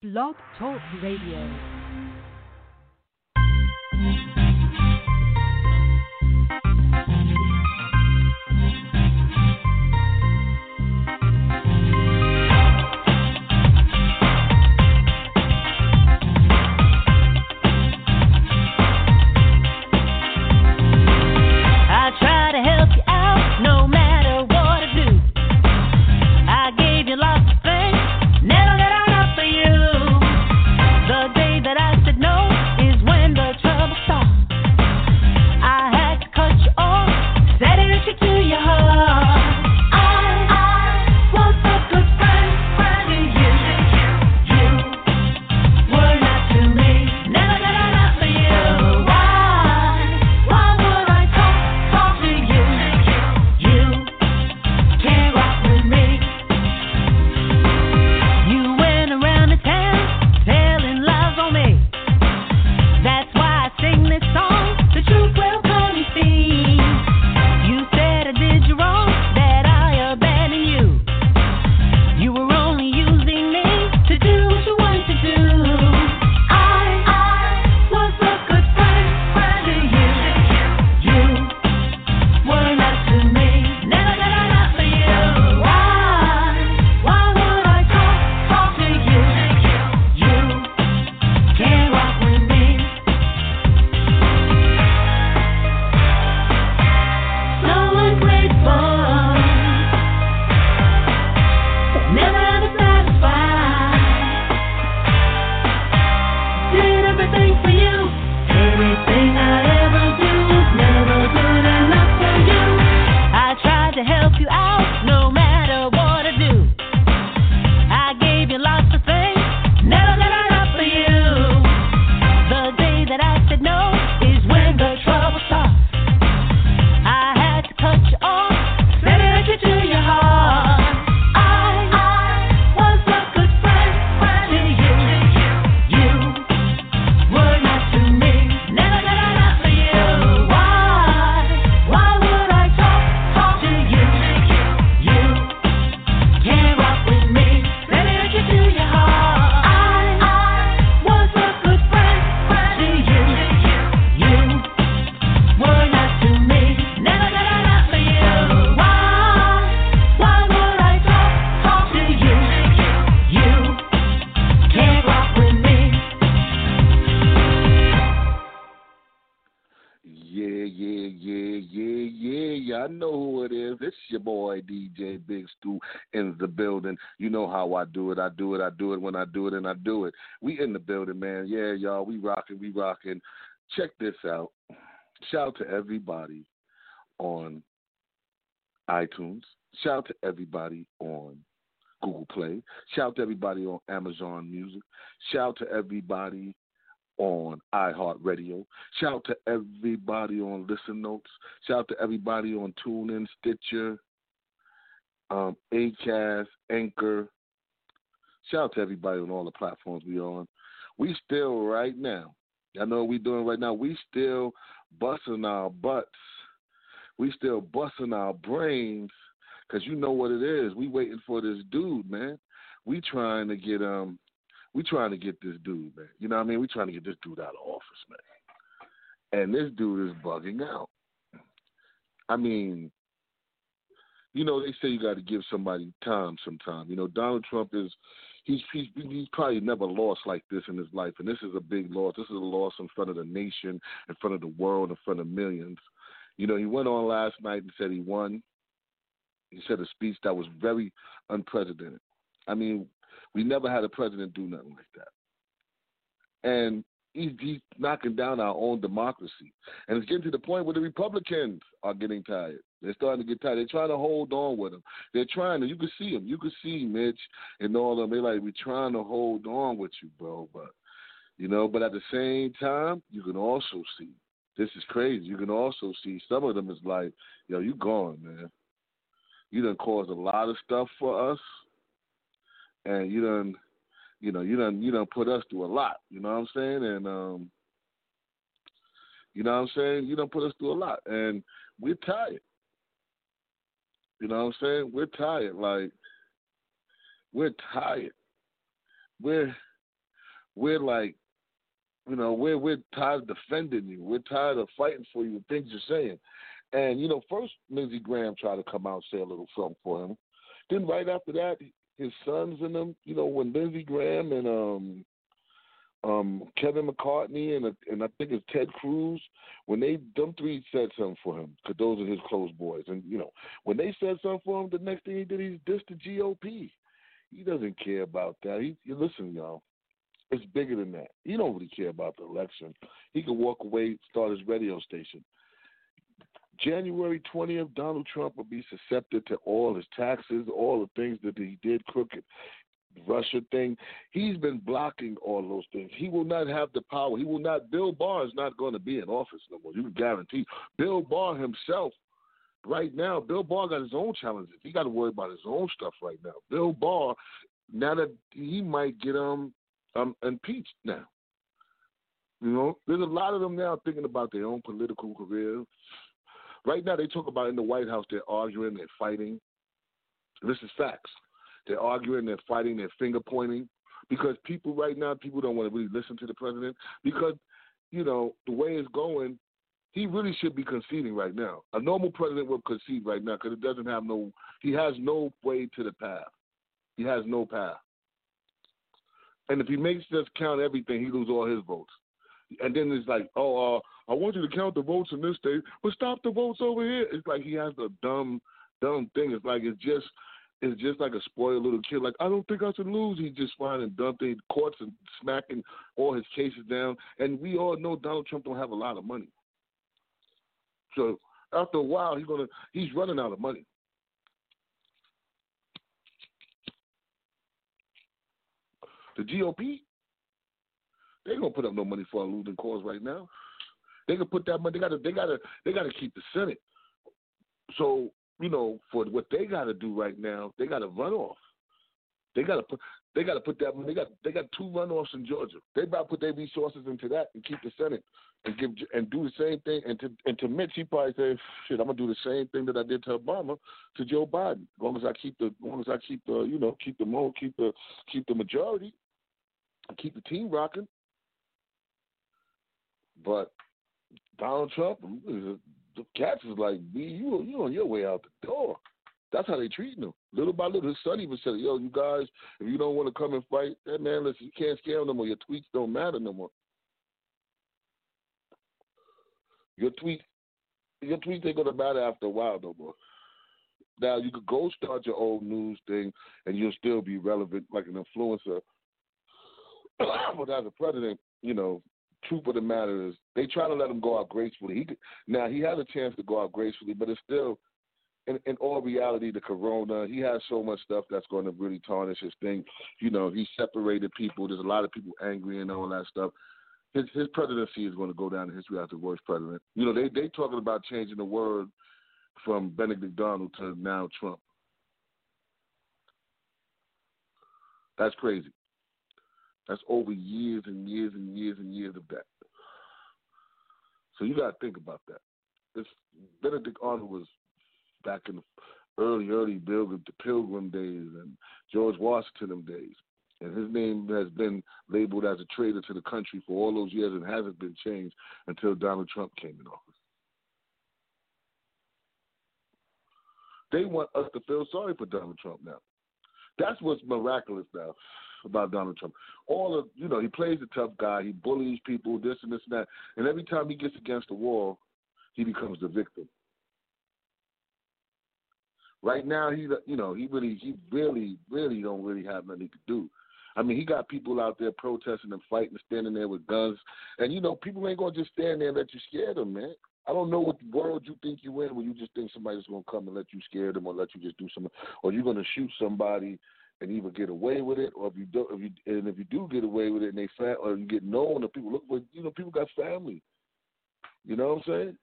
Blog Talk Radio. Boy DJ Big Stu in the building. You know how I do it. I do it. I do it when I do it, and I do it. We in the building, man. Yeah, y'all. We rocking. We rocking. Check this out. Shout out to everybody on iTunes. Shout out to everybody on Google Play. Shout out to everybody on Amazon Music. Shout out to everybody on iHeartRadio. Shout out to everybody on Listen Notes. Shout out to everybody on TuneIn, Stitcher, um, Acast, Anchor. Shout out to everybody on all the platforms we on. We still right now. I know what we doing right now. We still busting our butts. We still busting our brains because you know what it is. We waiting for this dude, man. We trying to get um we trying to get this dude, man. You know what I mean? We trying to get this dude out of office, man. And this dude is bugging out. I mean, you know, they say you got to give somebody time sometime. You know, Donald Trump is he's he's he's probably never lost like this in his life, and this is a big loss. This is a loss in front of the nation, in front of the world, in front of millions. You know, he went on last night and said he won. He said a speech that was very unprecedented. I mean, we never had a president do nothing like that. And he's, knocking down our own democracy. And it's getting to the point where the Republicans are getting tired. They're starting to get tired. They're trying to hold on with him. They're trying to. You can see them. You can see Mitch and all of them. They're like, we're trying to hold on with you, bro. But, you know, but at the same time, you can also see, this is crazy. You can also see some of them is like, yo, you gone, man. You done caused a lot of stuff for us and you done, you know, you done, you done put us through a lot. You know what I'm saying? And um, you know what I'm saying? You done put us through a lot, and we're tired. You know what I'm saying? We're tired. Like we're tired. We're we're like, you know, we're we're tired of defending you. We're tired of fighting for you. Things you're saying, and you know, first Lindsey Graham tried to come out and say a little something for him. Then right after that, his sons and them, you know, when Lindsey Graham and um um Kevin McCarthy and and I think it's Ted Cruz, when they them three said something for him, because those are his close boys, and you know, when they said something for him, the next thing he did, he dissed the GOP. He doesn't care about that. He listen, y'all. It's bigger than that. He don't really care about the election. He could walk away, start his radio station. January 20th, Donald Trump will be susceptible to all his taxes, all the things that he did crooked. Russia thing. He's been blocking all those things. He will not have the power. He will not. Bill Barr is not going to be in office no more. You can guarantee. Bill Barr himself, right now, Bill Barr got his own challenges. He got to worry about his own stuff right now. Bill Barr, now that he might get um um impeached now. You know, there's a lot of them now thinking about their own political careers. Right now, they talk about in the White House they're arguing, they're fighting. This is facts. They're arguing, they're fighting, they're finger pointing because people right now, people don't want to really listen to the president because, you know, the way it's going, he really should be conceding right now. A normal president would concede right now because it doesn't have no, he has no way to the path. He has no path. And if he makes us count everything, he loses all his votes. And then it's like, oh, uh, I want you to count the votes in this state, but stop the votes over here. It's like he has a dumb, dumb thing. It's like it's just it's just like a spoiled little kid. Like, I don't think I should lose. He's just finding dumping courts and smacking all his cases down. And we all know Donald Trump don't have a lot of money. So after a while, he's gonna he's running out of money. The GOP, they gonna put up no money for a losing cause right now. They can put that money. They gotta they gotta they gotta keep the Senate. So you know, for what they got to do right now, they got to run off. They got to put they got to put that they got they got two runoffs in Georgia. They about to put their resources into that and keep the Senate and give and do the same thing. And to and to Mitch, he probably say, "Shit, I'm gonna do the same thing that I did to Obama to Joe Biden. As long as I keep the, as long as I keep the, you know, keep the mo, keep the, keep the majority, keep the team rocking." But Donald Trump the cats is like, B, you you on your way out the door. That's how they treating him. Little by little, his son even said, "Yo, you guys, if you don't want to come and fight, that man, listen, you can't scare him no more. Your tweets don't matter no more. Your tweets, your tweets ain't gonna matter after a while no more. Now you could go start your own news thing, and you'll still be relevant, like an influencer. but as a president, you know, truth of the matter is they try to let him go out gracefully. He now he has a chance to go out gracefully, but it's still in, in all reality the corona. He has so much stuff that's going to really tarnish his thing. You know, he separated people. There's a lot of people angry and all that stuff. His his presidency is going to go down in history as the worst president. You know, they they talking about changing the word from Benedict Donald to now Trump. That's crazy. That's over years and years and years and years of that. So you got to think about that. This Benedict Arnold was back in the early, early Pilgrim, the Pilgrim days and George Washington days. And his name has been labeled as a traitor to the country for all those years and hasn't been changed until Donald Trump came in office. They want us to feel sorry for Donald Trump now. That's what's miraculous now about Donald Trump. All of you know, he plays the tough guy. He bullies people, this and this and that. And every time he gets against the wall, he becomes the victim. Right now, he you know he really he really really don't really have nothing to do. I mean, he got people out there protesting and fighting, standing there with guns, and you know people ain't gonna just stand there and let you scare them, man. I don't know what world you think you're in when you just think somebody's gonna come and let you scare them or let you just do something, or you're gonna shoot somebody and either get away with it, or if you do, if you and if you do get away with it, and they fa- or you get known, or people look, but you know, people got family. You know what I'm saying?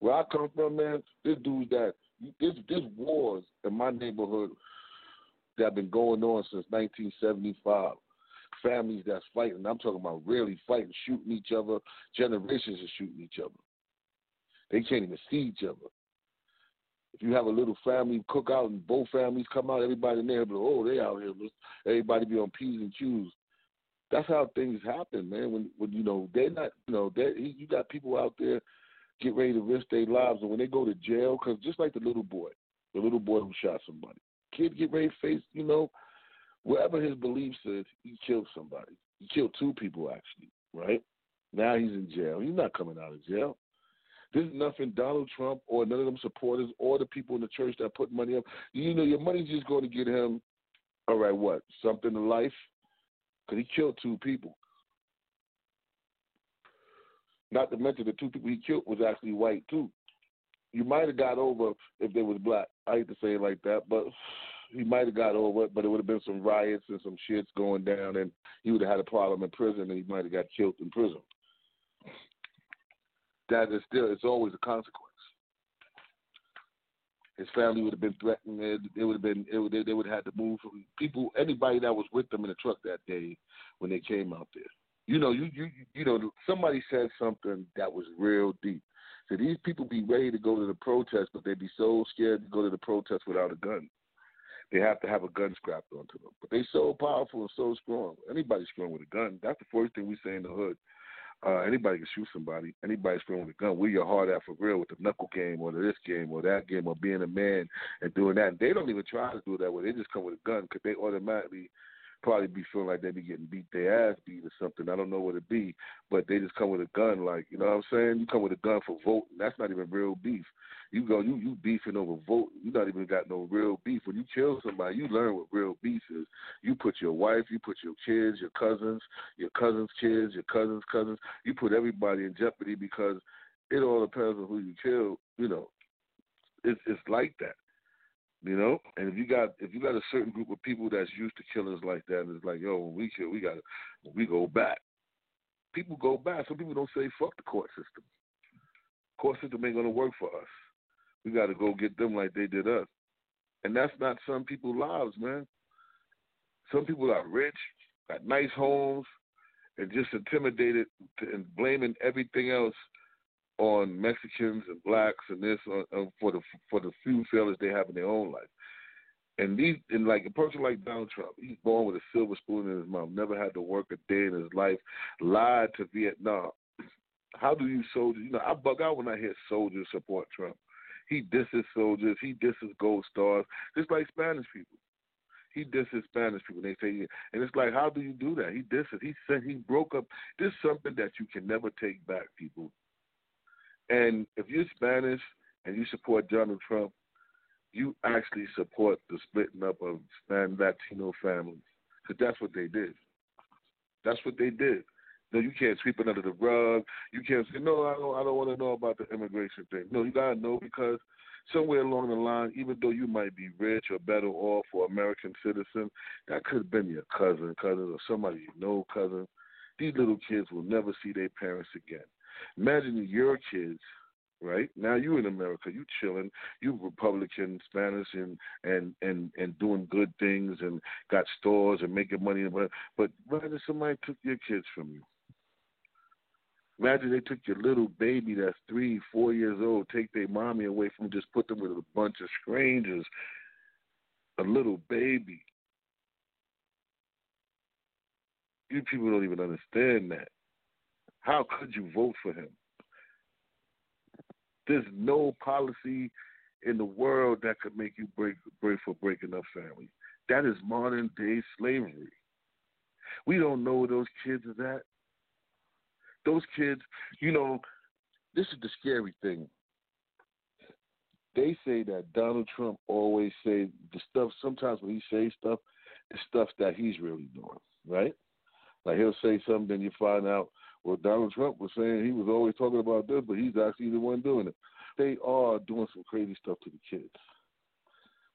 Where I come from, man, this dude's that this this wars in my neighborhood that have been going on since 1975. Families that's fighting. I'm talking about really fighting, shooting each other. Generations of shooting each other. They can't even see each other. If you have a little family cookout and both families come out, everybody in there, but oh, they out here. Everybody be on p's and q's. That's how things happen, man. When when you know they're not, you know, they you got people out there get ready to risk their lives, and when they go to jail, because just like the little boy, the little boy who shot somebody, kid get ready to face, you know, whatever his beliefs is, he killed somebody. He killed two people actually, right? Now he's in jail. He's not coming out of jail. There's nothing Donald Trump or none of them supporters or the people in the church that put money up. You know, your money's just going to get him. All right, what? Something in life? Because he killed two people. Not to mention the two people he killed was actually white too. You might have got over if they was black. I hate to say it like that, but he might have got over it. But it would have been some riots and some shits going down, and he would have had a problem in prison, and he might have got killed in prison that is still it's always a consequence. His family would have been threatened. It, it would have been it would, they, they would have had to move from people. Anybody that was with them in the truck that day when they came out there. You know, you you you know, somebody said something that was real deep. So these people be ready to go to the protest, but they'd be so scared to go to the protest without a gun. They have to have a gun strapped onto them. But they so powerful and so strong. Anybody strong with a gun. That's the first thing we say in the hood. Uh, anybody can shoot somebody. Anybody's throwing a gun. Where your heart at for real with the knuckle game or this game or that game or being a man and doing that. And they don't even try to do that way. They just come with a gun because they automatically probably be feeling like they be getting beat their ass beat or something. I don't know what it be, but they just come with a gun. Like you know what I'm saying? You come with a gun for voting. That's not even real beef. You go, you you beefing over vote. You not even got no real beef. When you kill somebody, you learn what real beef is. You put your wife, you put your kids, your cousins, your cousins' kids, your cousins' cousins. You put everybody in jeopardy because it all depends on who you kill. You know, it's it's like that. You know, and if you got if you got a certain group of people that's used to killers like that, it's like, yo, when we kill, we got we go back. People go back. Some people don't say fuck the court system. Court system ain't gonna work for us. We got to go get them like they did us. And that's not some people's lives, man. Some people are rich, got nice homes, and just intimidated and blaming everything else on Mexicans and blacks and this uh, uh, for the for the few failures they have in their own life. And these, and like a person like Donald Trump, he's born with a silver spoon in his mouth, never had to work a day in his life, lied to Vietnam. How do you soldiers? You know, I bug out when I hear soldiers support Trump. He disses soldiers. He disses gold stars, just like Spanish people. He disses Spanish people. They say, and it's like, how do you do that? He disses. He said he broke up. This is something that you can never take back, people. And if you're Spanish and you support Donald Trump, you actually support the splitting up of Spanish Latino families because that's what they did. That's what they did. No, you can't sweep it under the rug. You can't say, no, I don't, I don't want to know about the immigration thing. No, you got to know because somewhere along the line, even though you might be rich or better off or American citizen, that could have been your cousin, cousin, or somebody you know, cousin. These little kids will never see their parents again. Imagine your kids right now you in america you chilling you republican spanish and and and and doing good things and got stores and making money and but but imagine somebody took your kids from you Imagine they took your little baby that's three, four years old, take their mommy away from just put them with a bunch of strangers. A little baby. You people don't even understand that. How could you vote for him? There's no policy in the world that could make you break break for breaking up family. That is modern day slavery. We don't know where those kids are at those kids, you know, this is the scary thing. They say that Donald Trump always say the stuff. Sometimes when he says stuff, it's stuff that he's really doing, right? Like he'll say something, then you find out. Well, Donald Trump was saying he was always talking about this, but he's actually the one doing it. They are doing some crazy stuff to the kids.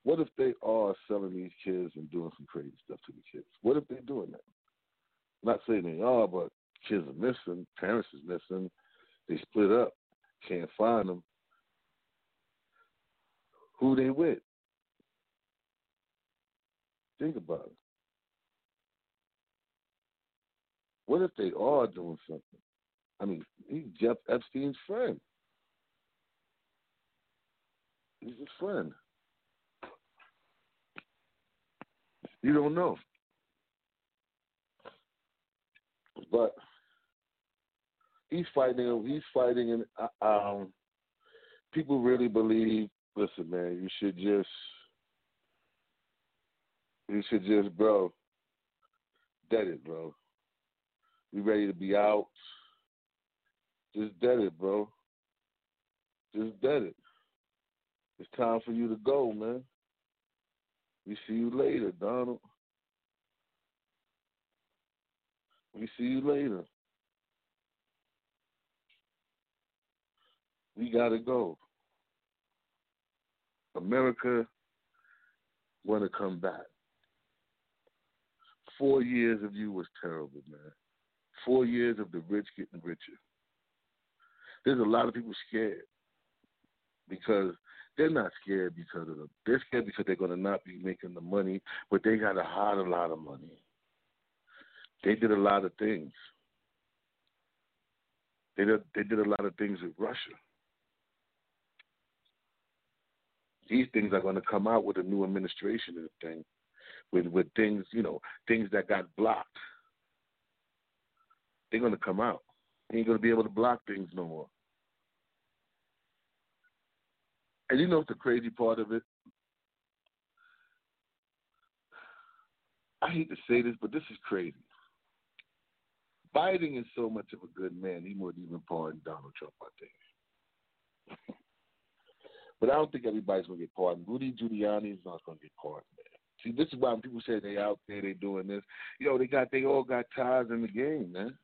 What if they are selling these kids and doing some crazy stuff to the kids? What if they're doing that? I'm not saying they are, but kids are missing, parents is missing, they split up, can't find them. Who they with? Think about it. What if they are doing something? I mean, he's Jeff Epstein's friend. He's his friend. You don't know. But he's fighting. He's fighting, and um, people really believe. Listen, man, you should just, you should just, bro, dead it, bro. We ready to be out. Just dead it, bro. Just dead it. It's time for you to go, man. We see you later, Donald. We see you later. We got to go. America want to come back. Four years of you was terrible, man. Four years of the rich getting richer. There's a lot of people scared because they're not scared because of them. They're scared because they're going to not be making the money, but they got to hide a lot of money. They did a lot of things. They did, they did a lot of things with Russia. These things are going to come out with a new administration and thing, with with things you know things that got blocked. They're going to come out. You ain't going to be able to block things no more. And you know the crazy part of it? I hate to say this, but this is crazy. Biden is so much of a good man, he wouldn't even pardon Donald Trump, I think. But I don't think everybody's going to get pardoned. Rudy Giuliani is not going to get pardoned, man. See, this is why people say they out there, they doing this. Yo, they got, they all got ties in the game, man.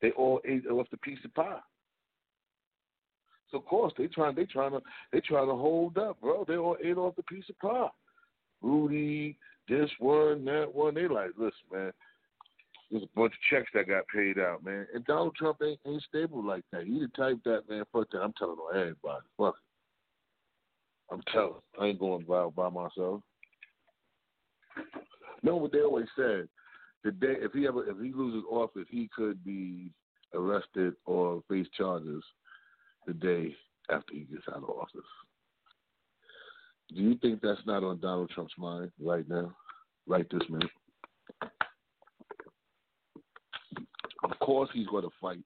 They all ate off the piece of pie. So of course they trying they trying to they trying to hold up, bro. They all ate off the piece of pie. Rudy, this one, that one. They like, listen, man. There's a bunch of checks that got paid out, man. And Donald Trump ain't, ain't stable like that. He the type that man. Fuck that. I'm telling on everybody. Fuck. It. I'm telling. I ain't going by by myself. No, what they always said. The day if he ever if he loses office, he could be arrested or face charges the day after he gets out of office. Do you think that's not on Donald Trump's mind right now, right this minute? Of course, he's going to fight.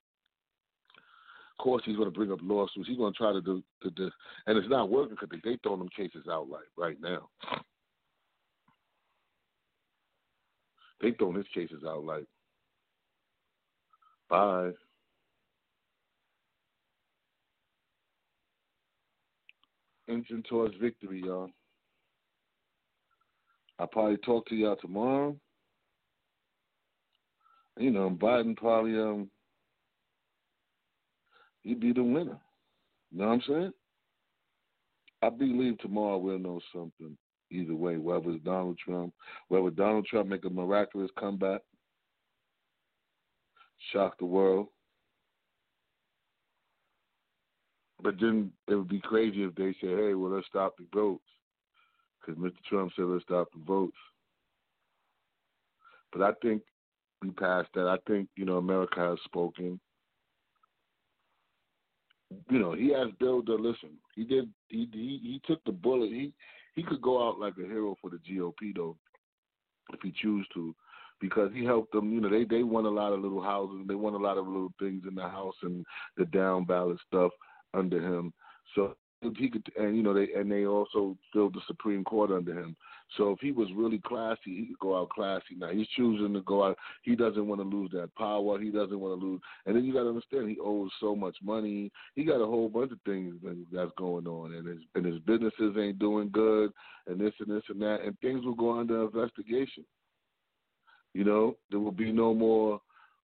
Of course, he's going to bring up lawsuits. He's going to try to do, to do and it's not working because they throw them cases out like right now. They throwing his cases out like, bye. inching towards victory, y'all. I'll probably talk to y'all tomorrow. You know, Biden probably um he'd be the winner. You know what I'm saying? I believe tomorrow we'll know something either way, whether it's Donald Trump, whether Donald Trump make a miraculous comeback, shock the world, But then it would be crazy if they say, "Hey, well, let's stop the votes," because Mr. Trump said, "Let's stop the votes." But I think we passed that. I think you know America has spoken. You know, he has Bill to listen. He did. He, he he took the bullet. He he could go out like a hero for the GOP though, if he choose to, because he helped them. You know, they they won a lot of little houses. They won a lot of little things in the house and the down ballot stuff under him. So he could, and you know, they and they also filled the Supreme Court under him. So if he was really classy, he could go out classy. Now he's choosing to go out. He doesn't want to lose that power. He doesn't want to lose. And then you got to understand, he owes so much money. He got a whole bunch of things that's going on, and his and his businesses ain't doing good, and this and this and that, and things will go under investigation. You know, there will be no more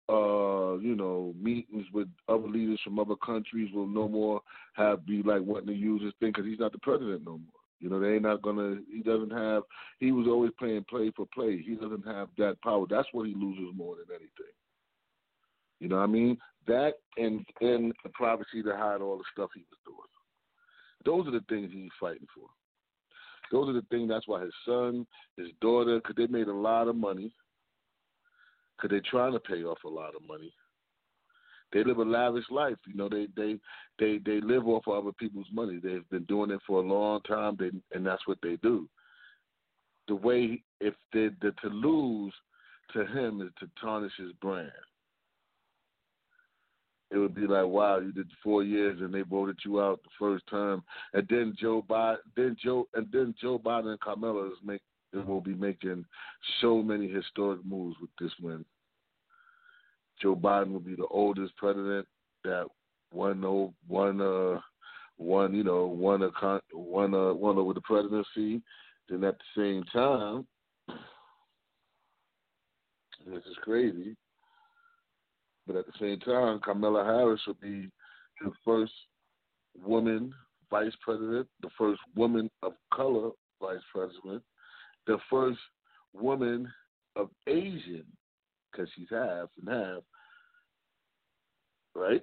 uh, you know, meetings with other leaders from other countries will no more have be like wanting to use his thing because he's not the president no more. You know, they ain't not gonna. He doesn't have. He was always playing play for play. He doesn't have that power. That's what he loses more than anything. You know what I mean? That and and the privacy to hide all the stuff he was doing. Those are the things he's fighting for. Those are the things. That's why his son, his daughter, because they made a lot of money because they're trying to pay off a lot of money. they live a lavish life. You know, they they they they live off of other people's money. They've been doing it for a long time, they, and that's what they do. The way if they, the to lose to him is to tarnish his brand. It would be like, wow, you did four years and they voted you out the first term, and then Joe Biden, then Joe, and then Joe Biden and Kamala is make will be making so many historic moves with this win. Joe Biden will be the oldest president that won won uh won you know won a con, won a won over the presidency. Then at the same time, this is crazy. But at the same time, Kamala Harris will be the first woman vice president, the first woman of color vice president, the first woman of Asian, because she's half and half, right?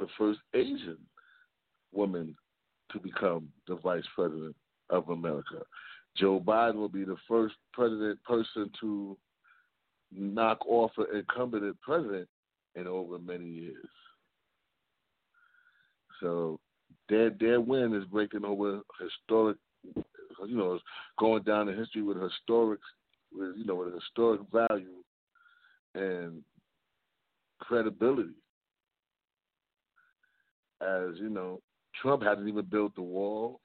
The first Asian woman to become the vice president of America. Joe Biden will be the first president person to knock off an incumbent president in over many years. So their their win is breaking over historic, you know, going down in history with historic, with you know, with historic value and credibility. As you know, Trump hadn't even built the wall.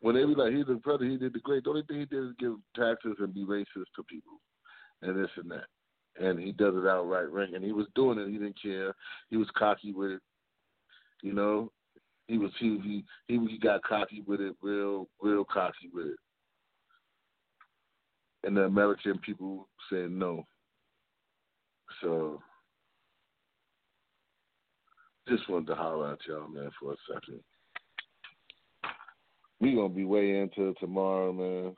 When they be like, he's the president, he did the great. The only thing he did is give taxes and be racist to people, and this and that. And he does it outright ring. And he was doing it. He didn't care. He was cocky with it. You know, he was he he he, he got cocky with it, real real cocky with it. And the American people said no. So just wanted to holler at y'all, man, for a second. We gonna be way into tomorrow, man.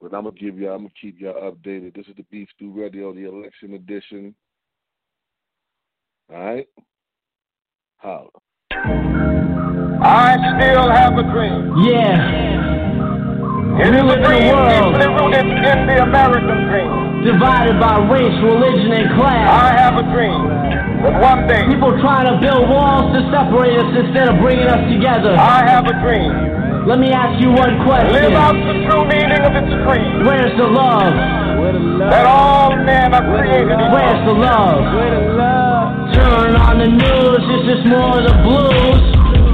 But I'm gonna give y'all, I'm gonna keep y'all updated. This is the Beef Stew Radio, the election edition. All right, holla. I still have a dream. Yeah. It is a live in a dream world deeply rooted in the American dream. divided by race, religion, and class. I have a dream that one day People trying to build walls to separate us instead of bringing us together. I have a dream. Let me ask you one question. Live out the true meaning of its creed. Where's the love? That all men are created Where's equal. the love? Turn on the news, it's just more of the blues.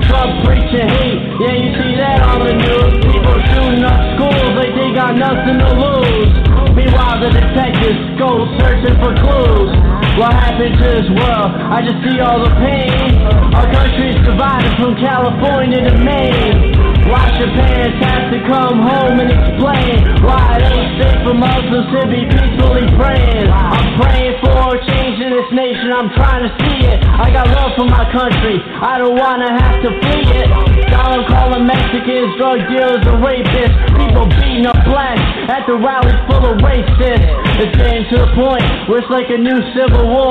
Trump preaching hate, yeah, you see that on the news. People shooting up schools like they got nothing to lose. Meanwhile, the detectives go searching for clues. What happened to this world? I just see all the pain. Our country's divided from California to Maine. Why should parents have to come home and explain why it ain't safe for Muslims to be peacefully praying? I'm praying for a change in this nation, I'm trying to see it. I got love for my country, I don't wanna have to flee it. Dollar calling Mexicans, drug dealers, and rapists. People beating up blacks at the rallies full of racists. It's getting to the point where it's like a new civil war.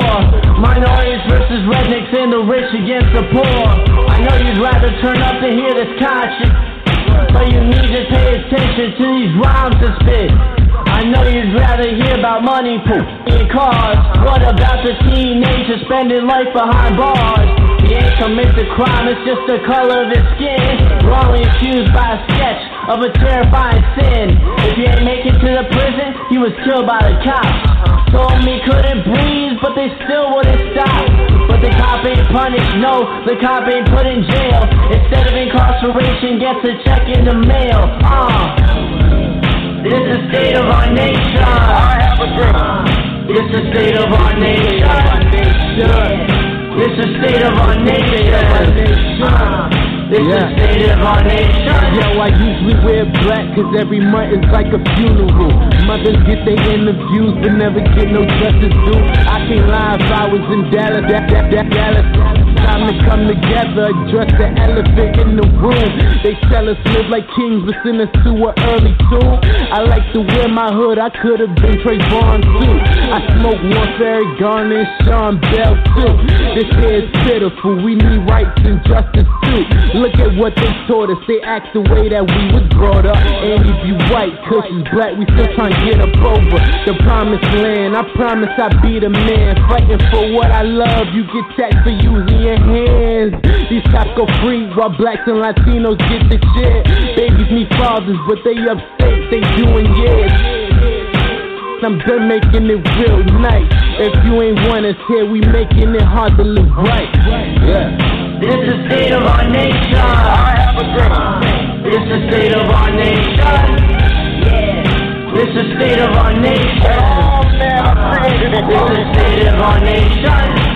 Minorities versus rednecks and the rich against the poor. I know you'd rather turn up to hear this conscience. But you need to pay attention to these rhymes I spit. I know you'd rather hear about money, poop, and cars. What about the teenager spending life behind bars? He ain't commit the crime, it's just the color of his skin. Wrongly accused by a sketch of a terrifying sin. If he ain't make it to the prison, he was killed by the cops. Told me couldn't breathe, but they still wouldn't stop. The cop ain't punished, no, the cop ain't put in jail. Instead of incarceration, gets a check in the mail. Uh, this is the state of our nation. I have a dream. This is the state of our nation. This is the state of our nation. This is the state of our nation. Yo, I usually wear black cause every month is like a funeral. Mothers get their interviews but never get no justice due. I can't lie if I was in Dallas, da- da- da- Dallas. Time to come together, address the elephant in the room. They tell us live like kings, but send us to an early tomb. I like to wear my hood, I could have been Trayvon too. I smoke one Fairy and Sean Bell too. This here is pitiful, we need rights and justice too. Look at what they taught us, they act the way that we was brought up. And if you white, you black, we still trying to get up over the promised land. I promise I'll be the man, fighting for what I love. You get taxed for using your hands. These cops go free while blacks and Latinos get the shit. Babies need fathers, but they upstate, they doing years. I'm done making it real nice. If you ain't want us here, we making it hard to live right. Yeah. This is state of our nation. I have a dream. This is state of our nation. Yeah. This is state of our nation. All men are created This is state of our nation.